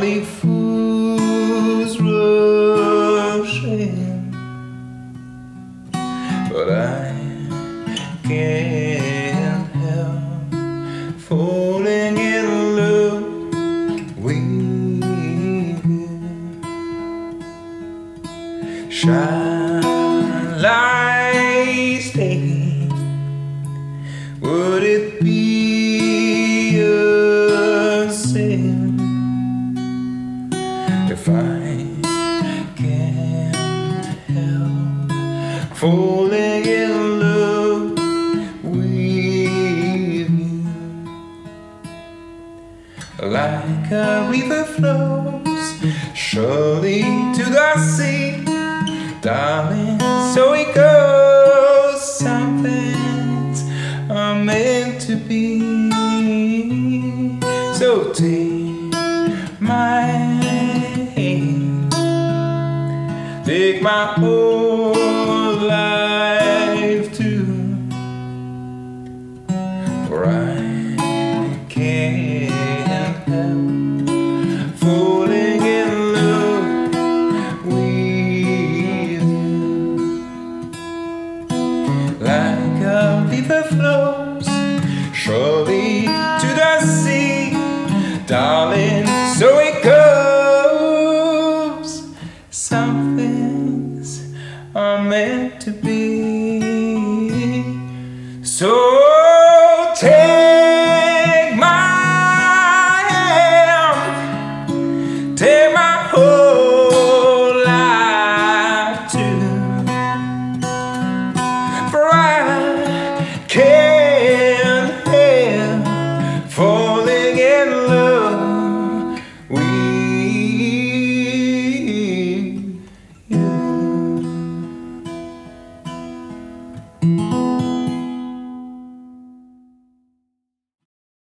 jolly fools rush in, but I can't help falling in love with you. Shall I stay? Would it be a sin? if I can help falling in love with you. Like a river flows surely to the sea, darling, so it goes. Some things are meant to be. So take my take my whole life too. For I can't help falling in love with you. Like a river flows surely to the sea, darling. So Some things are meant to be. So